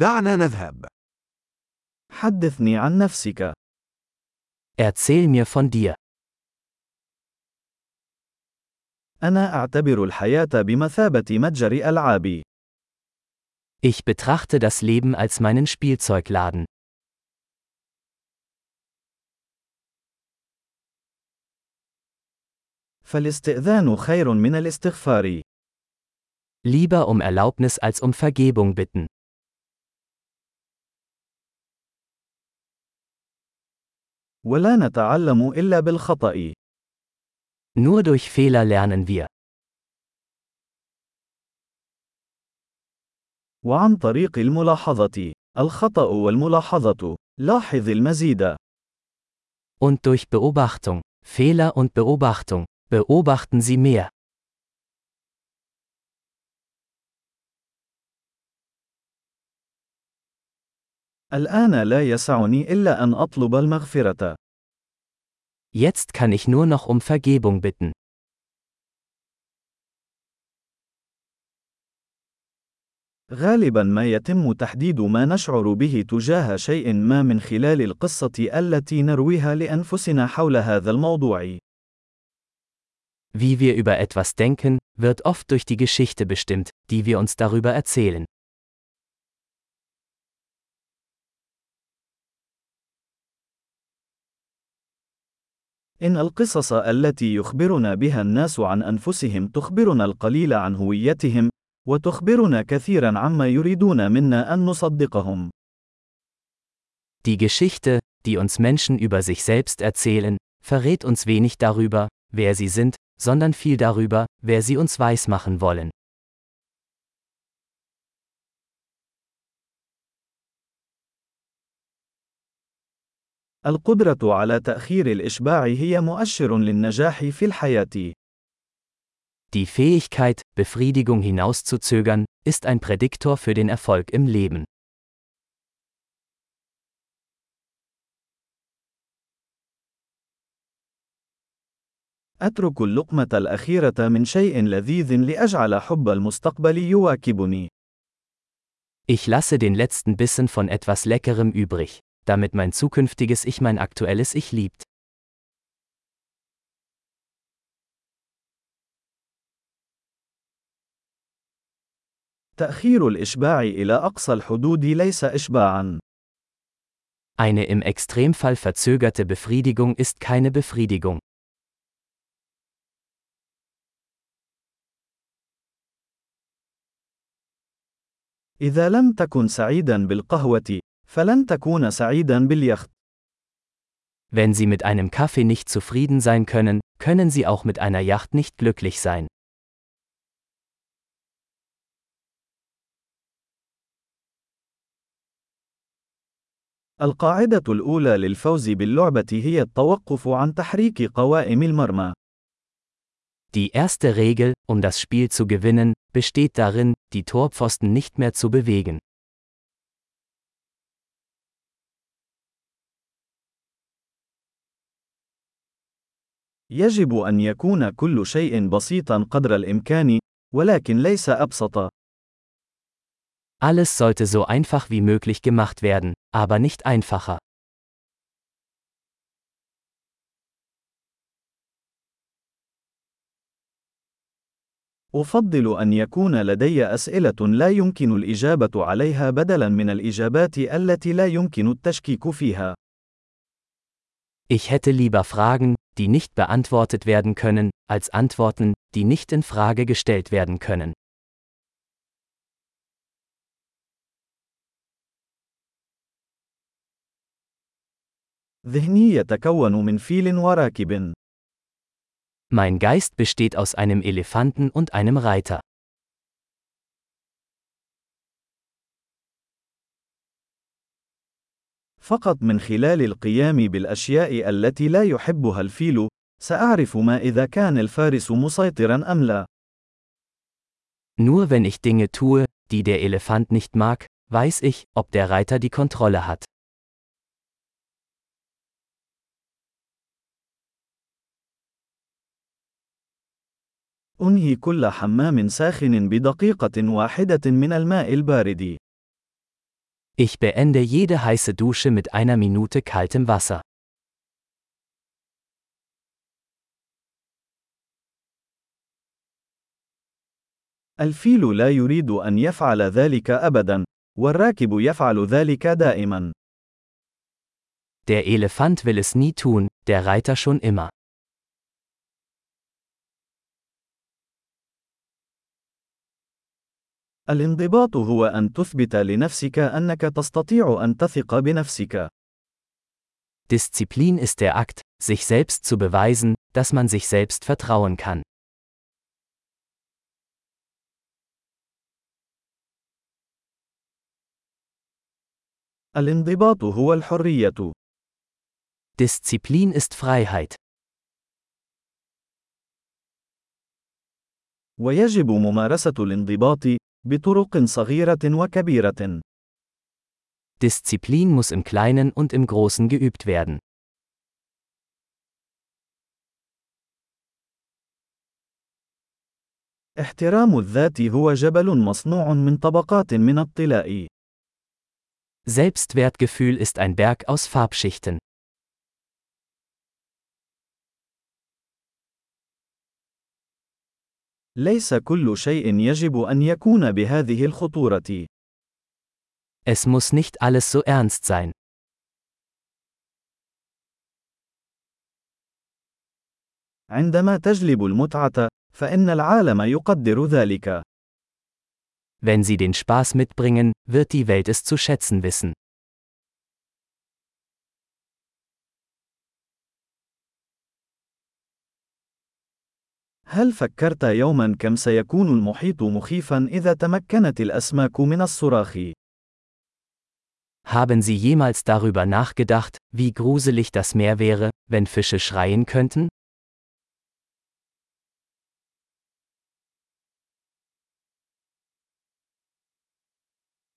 دعنا نذهب. حدثني عن نفسك. Erzähl mir von dir. أنا أعتبر الحياة بمثابة متجر ألعاب. Ich betrachte das Leben als meinen Spielzeugladen. فالاستئذان خير من الاستغفار. Lieber um Erlaubnis als um Vergebung bitten. ولا نتعلم إلا بالخطأ. Nur durch Fehler lernen wir. وعن طريق الملاحظة. الخطأ والملاحظة. لاحظ المزيد. Und durch Beobachtung. Fehler und Beobachtung. Beobachten Sie mehr. الآن لا يسعني إلا أن أطلب المغفرة. Jetzt kann ich nur noch um Vergebung bitten. غالبا ما يتم تحديد ما نشعر به تجاه شيء ما من خلال القصة التي نرويها لأنفسنا حول هذا الموضوع. Wie wir über etwas denken, wird oft durch die Geschichte bestimmt, die wir uns darüber erzählen. إن القصص التي يخبرنا بها الناس عن أنفسهم تخبرنا القليل عن هويتهم، وتخبرنا كثيرا عما يريدون منا أن نصدقهم. Die Geschichte, die uns Menschen über sich selbst erzählen, verrät uns wenig darüber, wer sie sind, sondern viel darüber, wer sie uns weismachen wollen. القدرة على تأخير الإشباع هي مؤشر للنجاح في الحياة. Die Fähigkeit, Befriedigung hinauszuzögern, ist ein Prädiktor für den Erfolg im Leben. أترك اللقمة الأخيرة من شيء لذيذ لأجعل حب المستقبل يواكبني. Ich lasse den letzten Bissen von etwas Leckerem übrig, damit mein zukünftiges Ich mein aktuelles Ich liebt. تأخير الإشباع إلى أقصى الحدود ليس إشباعًا. Eine im Extremfall verzögerte Befriedigung ist keine Befriedigung. إذا لم تكن سعيدًا بالقهوة، فلن تكون سعيدًا باليخت. Wenn Sie mit einem Kaffee nicht zufrieden sein können, können Sie auch mit einer Yacht nicht glücklich sein. القاعدة الأولى للفوز باللعبة هي التوقف عن تحريك قوائم المرمى. Die erste Regel, um das Spiel zu gewinnen, besteht darin, die Torpfosten nicht mehr zu bewegen. يجب أن يكون كل شيء بسيطا قدر الإمكان، ولكن ليس أبسط. Alles sollte so einfach wie möglich gemacht werden, aber nicht einfacher. أفضل أن يكون لدي أسئلة لا يمكن الإجابة عليها بدلاً من الإجابات التي لا يمكن التشكيك فيها. Ich hätte lieber Fragen, die nicht beantwortet werden können, als Antworten, die nicht in Frage gestellt werden können. ذهني يتكون من فيل وراكب. Mein Geist besteht aus einem Elefanten und einem Reiter. فقط من خلال القيام بالأشياء التي لا يحبها الفيل، سأعرف ما إذا كان الفارس مسيطرا أم لا. Nur wenn ich Dinge tue, die der Elefant nicht mag, weiß ich, ob der Reiter die Kontrolle hat. أنهي كل حمام ساخن بدقيقة واحدة من الماء البارد. Ich beende jede heiße Dusche mit einer Minute kaltem Wasser. الفيل لا يريد أن يفعل ذلك أبدا، والراكب يفعل ذلك دائما. Der Elefant will es nie tun, der Reiter schon immer. الانضباط هو أن تثبت لنفسك أنك تستطيع أن تثق بنفسك. Disziplin ist der Akt, sich selbst zu beweisen, dass man sich selbst vertrauen kann. الانضباط هو الحرية. Disziplin ist Freiheit. ويجب ممارسة الانضباط بطرق صغيرة وكبيرة. Disziplin muss im Kleinen und im Großen geübt werden. احترام الذات هو جبل مصنوع من طبقات من الطلاء. Selbstwertgefühl ist ein Berg aus Farbschichten. ليس كل شيء يجب أن يكون بهذه الخطورة. Es muss nicht alles so ernst sein. عندما تجلب المتعة، فإن العالم يقدر ذلك. Wenn sie den Spaß mitbringen, wird die Welt es zu schätzen wissen. هل فكرت يوما كم سيكون المحيط مخيفا إذا تمكنت الأسماك من الصراخ؟ Haben Sie jemals darüber nachgedacht, wie gruselig das Meer wäre, wenn Fische schreien könnten?